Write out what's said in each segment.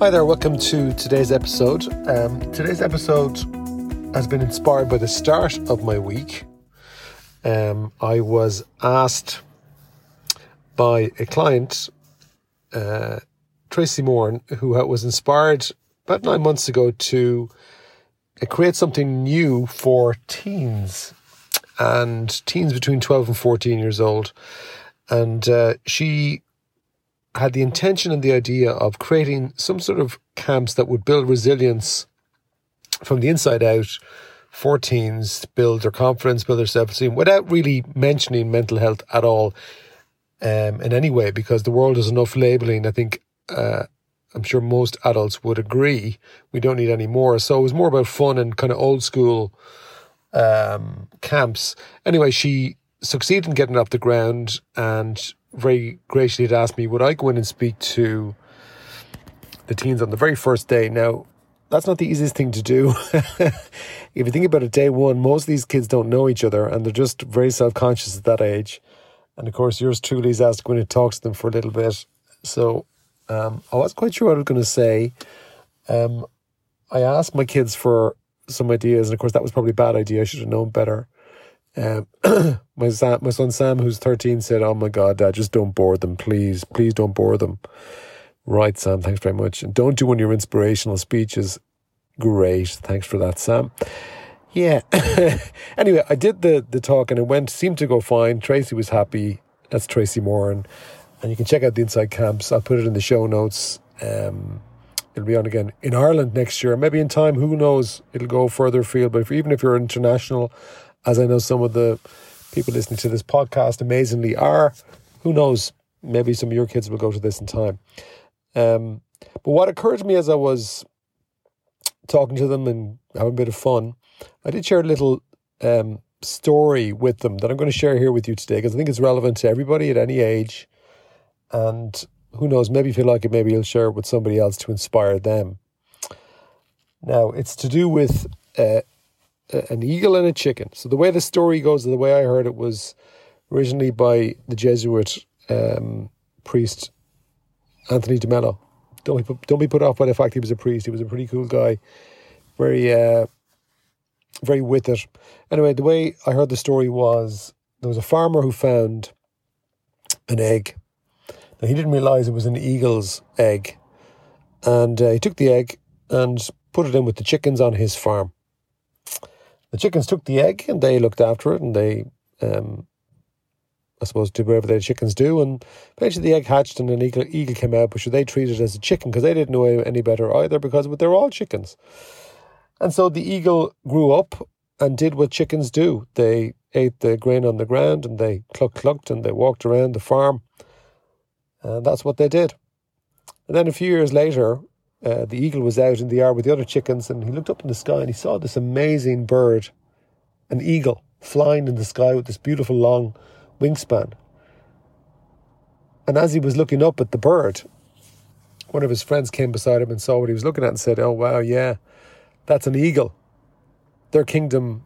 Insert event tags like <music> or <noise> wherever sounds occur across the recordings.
Hi there, welcome to today's episode. Um, today's episode has been inspired by the start of my week. Um, I was asked by a client, uh, Tracy Moore, who was inspired about nine months ago to uh, create something new for teens and teens between 12 and 14 years old. And uh, she had the intention and the idea of creating some sort of camps that would build resilience from the inside out for teens, build their confidence, build their self esteem, without really mentioning mental health at all um, in any way, because the world has enough labeling. I think uh, I'm sure most adults would agree we don't need any more. So it was more about fun and kind of old school um, camps. Anyway, she succeeded in getting off the ground and very graciously had asked me, would I go in and speak to the teens on the very first day? Now, that's not the easiest thing to do. <laughs> if you think about it, day one, most of these kids don't know each other and they're just very self conscious at that age. And of course, yours truly is asked to go in and talk to them for a little bit. So um, I wasn't quite sure what I was going to say. Um, I asked my kids for some ideas, and of course, that was probably a bad idea. I should have known better. Um, <clears throat> my son, my son Sam, who's thirteen, said, "Oh my God, Dad, just don't bore them, please, please don't bore them." Right, Sam. Thanks very much, and don't do one of your inspirational speeches. Great, thanks for that, Sam. Yeah. <laughs> anyway, I did the the talk, and it went seemed to go fine. Tracy was happy. That's Tracy Moore, and and you can check out the inside camps. I'll put it in the show notes. Um, it'll be on again in Ireland next year. Maybe in time, who knows? It'll go further afield. But if, even if you're international, as I know some of the people listening to this podcast amazingly are. Who knows? Maybe some of your kids will go to this in time. Um, but what occurred to me as I was talking to them and having a bit of fun, I did share a little um, story with them that I'm going to share here with you today because I think it's relevant to everybody at any age. And who knows, maybe if you like it, maybe you'll share it with somebody else to inspire them. Now, it's to do with uh, an eagle and a chicken. So the way the story goes, the way I heard it was originally by the Jesuit um, priest Anthony de Mello. Don't be, don't be put off by the fact he was a priest. He was a pretty cool guy, very uh, very with it. Anyway, the way I heard the story was there was a farmer who found an egg. Now he didn't realize it was an eagle's egg, and uh, he took the egg and put it in with the chickens on his farm the chickens took the egg and they looked after it and they, um, I suppose, did whatever the chickens do. And eventually the egg hatched and an eagle, eagle came out, but they treated it as a chicken because they didn't know any better either because they're all chickens. And so the eagle grew up and did what chickens do. They ate the grain on the ground and they cluck clucked and they walked around the farm. And that's what they did. And then a few years later, uh, the eagle was out in the yard with the other chickens and he looked up in the sky and he saw this amazing bird, an eagle, flying in the sky with this beautiful long wingspan. And as he was looking up at the bird, one of his friends came beside him and saw what he was looking at and said, Oh, wow, yeah, that's an eagle. Their kingdom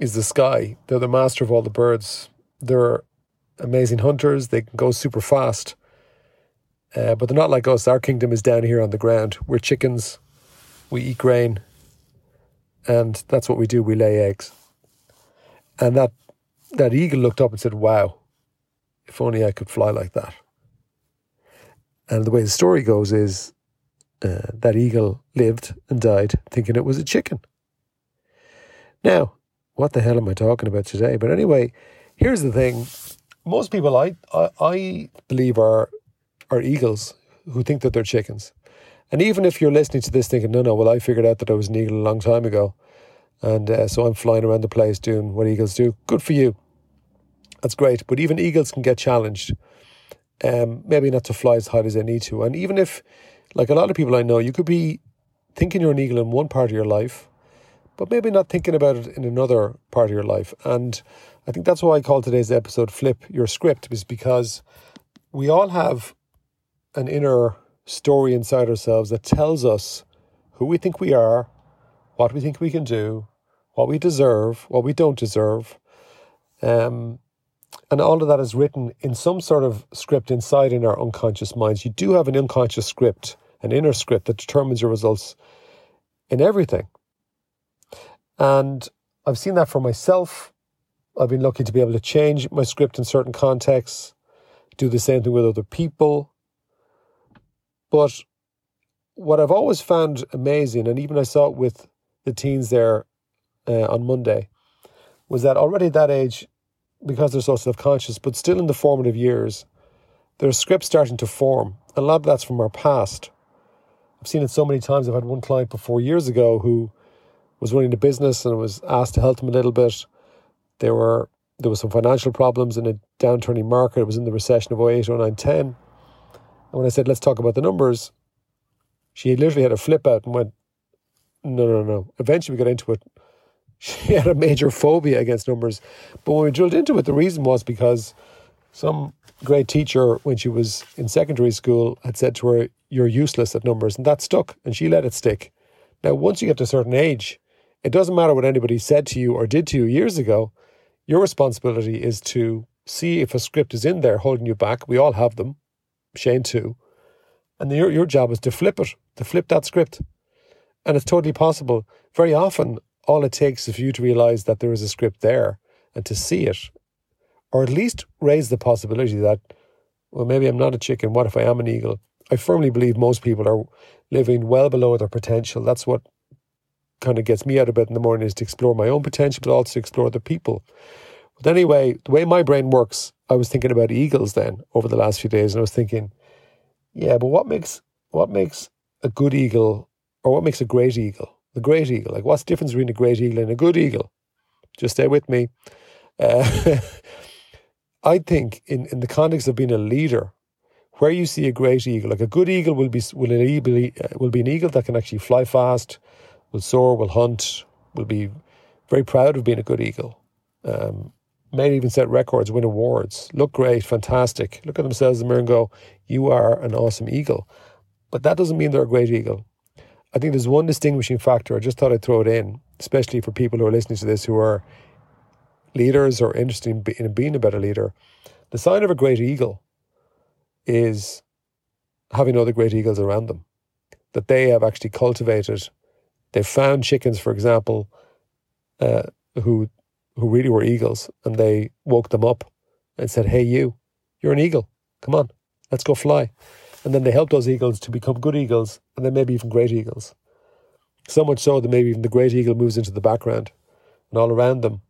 is the sky. They're the master of all the birds. They're amazing hunters. They can go super fast. Uh, but they're not like us. Our kingdom is down here on the ground. We're chickens. We eat grain. And that's what we do. We lay eggs. And that, that eagle looked up and said, Wow, if only I could fly like that. And the way the story goes is uh, that eagle lived and died thinking it was a chicken. Now, what the hell am I talking about today? But anyway, here's the thing. Most people I, I, I believe are are eagles who think that they're chickens. And even if you're listening to this thinking, no, no, well, I figured out that I was an eagle a long time ago. And uh, so I'm flying around the place doing what eagles do. Good for you. That's great. But even eagles can get challenged. Um, maybe not to fly as high as they need to. And even if, like a lot of people I know, you could be thinking you're an eagle in one part of your life, but maybe not thinking about it in another part of your life. And I think that's why I call today's episode Flip Your Script, is because we all have an inner story inside ourselves that tells us who we think we are, what we think we can do, what we deserve, what we don't deserve. Um, and all of that is written in some sort of script inside in our unconscious minds. You do have an unconscious script, an inner script that determines your results in everything. And I've seen that for myself. I've been lucky to be able to change my script in certain contexts, do the same thing with other people. But what I've always found amazing, and even I saw it with the teens there uh, on Monday, was that already at that age, because they're so self conscious, but still in the formative years, there's scripts starting to form. A lot of that's from our past. I've seen it so many times. I've had one client before years ago who was running a business and was asked to help them a little bit. There were there was some financial problems in a downturning market. It was in the recession of 08, 09, 10. And when I said, let's talk about the numbers, she literally had a flip out and went, no, no, no. Eventually we got into it. <laughs> She had a major phobia against numbers. But when we drilled into it, the reason was because some great teacher, when she was in secondary school, had said to her, You're useless at numbers. And that stuck. And she let it stick. Now, once you get to a certain age, it doesn't matter what anybody said to you or did to you years ago. Your responsibility is to see if a script is in there holding you back. We all have them, Shane too. And your, your job is to flip it, to flip that script. And it's totally possible. Very often, all it takes is for you to realize that there is a script there and to see it, or at least raise the possibility that, well, maybe I'm not a chicken. What if I am an eagle? I firmly believe most people are living well below their potential. That's what kind of gets me out of bed in the morning is to explore my own potential, but also explore the people. But anyway, the way my brain works, I was thinking about eagles then over the last few days, and I was thinking, yeah, but what makes what makes a good eagle or what makes a great eagle? The great eagle, like what's the difference between a great eagle and a good eagle? Just stay with me. Uh, <laughs> I think in, in the context of being a leader, where you see a great eagle, like a good eagle will be will be uh, will be an eagle that can actually fly fast, will soar, will hunt, will be very proud of being a good eagle. Um, may even set records, win awards, look great, fantastic, look at themselves in the mirror and go, You are an awesome eagle. But that doesn't mean they're a great eagle. I think there's one distinguishing factor. I just thought I'd throw it in, especially for people who are listening to this who are leaders or interested in being a better leader. The sign of a great eagle is having other great eagles around them, that they have actually cultivated They've found chickens, for example, uh, who who really were eagles, and they woke them up and said, "Hey, you, you're an eagle. Come on, let's go fly." And then they helped those eagles to become good eagles, and then maybe even great eagles. So much so that maybe even the great eagle moves into the background, and all around them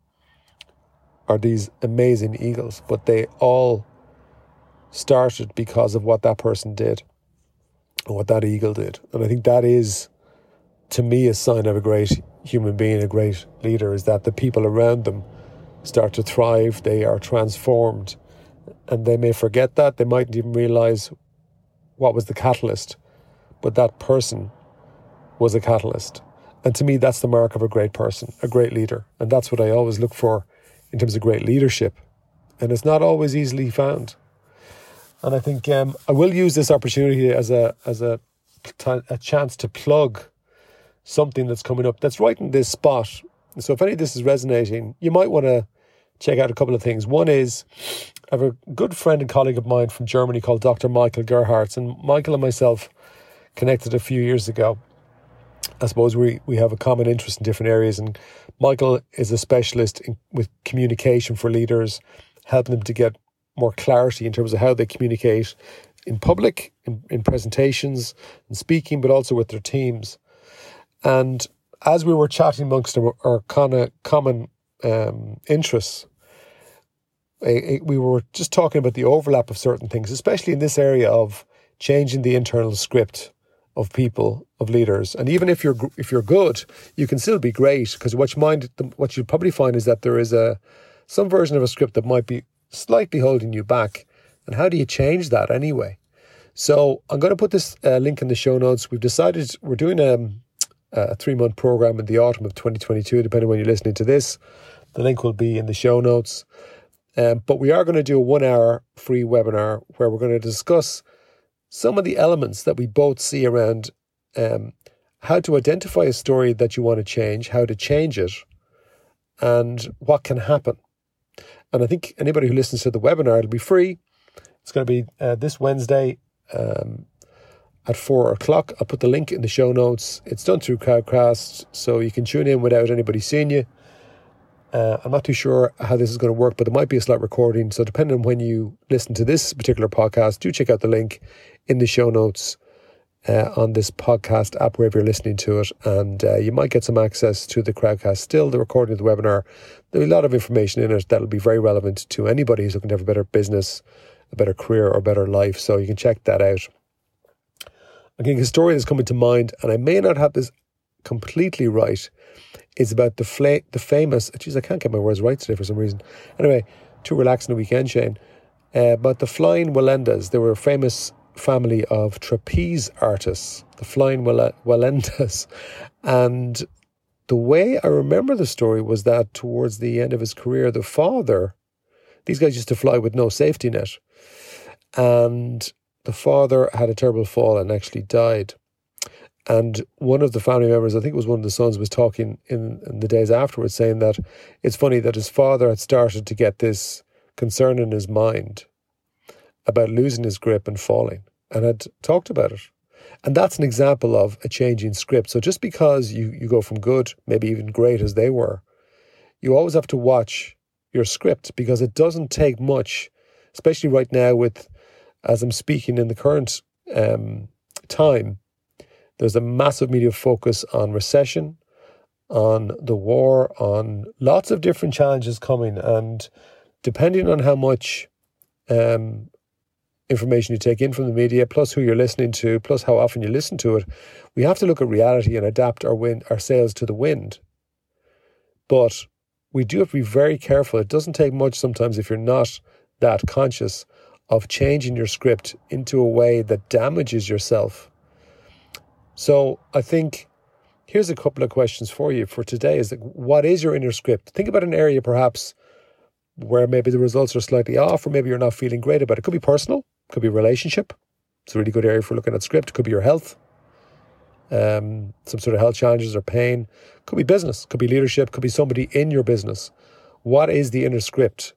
are these amazing eagles. But they all started because of what that person did, and what that eagle did, and I think that is to me a sign of a great human being, a great leader, is that the people around them start to thrive, they are transformed, and they may forget that, they mightn't even realize what was the catalyst, but that person was a catalyst. And to me, that's the mark of a great person, a great leader. And that's what I always look for in terms of great leadership. And it's not always easily found. And I think um, I will use this opportunity as a as a, a chance to plug something that's coming up that's right in this spot. So if any of this is resonating, you might want to check out a couple of things. One is I have a good friend and colleague of mine from Germany called Dr. Michael Gerharz, and Michael and myself connected a few years ago. I suppose we, we have a common interest in different areas, and Michael is a specialist in, with communication for leaders, helping them to get more clarity in terms of how they communicate in public, in, in presentations, and speaking, but also with their teams. And as we were chatting amongst our, our kind of common um, interests, we were just talking about the overlap of certain things, especially in this area of changing the internal script of people, of leaders. And even if you're if you're good, you can still be great because what you mind, what you probably find is that there is a some version of a script that might be slightly holding you back. And how do you change that anyway? So I'm going to put this uh, link in the show notes. We've decided we're doing a um, a three month program in the autumn of 2022, depending when you're listening to this. The link will be in the show notes. Um, but we are going to do a one hour free webinar where we're going to discuss some of the elements that we both see around um, how to identify a story that you want to change, how to change it, and what can happen. And I think anybody who listens to the webinar, it'll be free. It's going to be uh, this Wednesday um, at four o'clock. I'll put the link in the show notes. It's done through Crowdcast, so you can tune in without anybody seeing you. Uh, I'm not too sure how this is going to work, but there might be a slight recording. So, depending on when you listen to this particular podcast, do check out the link in the show notes uh, on this podcast app wherever you're listening to it, and uh, you might get some access to the Crowdcast. Still, the recording of the webinar. There's a lot of information in it that'll be very relevant to anybody who's looking to have a better business, a better career, or better life. So you can check that out. I think a story that's coming to mind, and I may not have this completely right, is about the fla- the famous. Geez, I can't get my words right today for some reason. Anyway, too relaxing the weekend, Shane. Uh, but the Flying Wallendas, they were a famous family of trapeze artists, the Flying Wallendas. And the way I remember the story was that towards the end of his career, the father, these guys used to fly with no safety net. And the father had a terrible fall and actually died. And one of the family members, I think it was one of the sons, was talking in, in the days afterwards, saying that it's funny that his father had started to get this concern in his mind about losing his grip and falling and had talked about it. And that's an example of a changing script. So just because you, you go from good, maybe even great as they were, you always have to watch your script because it doesn't take much, especially right now with, as I'm speaking in the current um, time, there's a massive media focus on recession, on the war, on lots of different challenges coming. And depending on how much um, information you take in from the media, plus who you're listening to, plus how often you listen to it, we have to look at reality and adapt our wind, our sails to the wind. But we do have to be very careful. It doesn't take much sometimes if you're not that conscious of changing your script into a way that damages yourself so I think here's a couple of questions for you for today is that what is your inner script? Think about an area perhaps where maybe the results are slightly off or maybe you're not feeling great about it. It could be personal, could be relationship. It's a really good area for looking at script. Could be your health, um, some sort of health challenges or pain. Could be business, could be leadership, could be somebody in your business. What is the inner script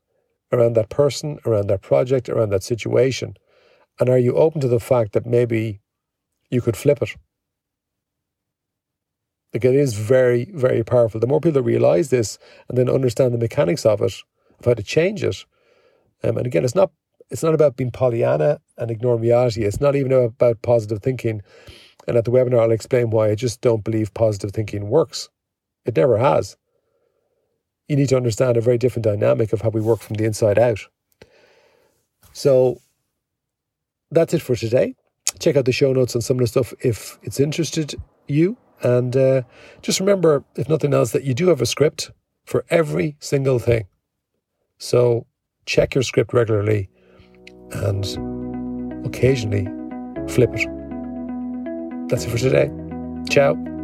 around that person, around that project, around that situation? And are you open to the fact that maybe you could flip it? Like it is very, very powerful. The more people that realize this and then understand the mechanics of it, of how to change it. Um, and again, it's not it's not about being Pollyanna and ignoring reality. It's not even about positive thinking. And at the webinar, I'll explain why I just don't believe positive thinking works. It never has. You need to understand a very different dynamic of how we work from the inside out. So that's it for today. Check out the show notes on some of the stuff if it's interested you. And uh, just remember, if nothing else, that you do have a script for every single thing. So check your script regularly and occasionally flip it. That's it for today. Ciao.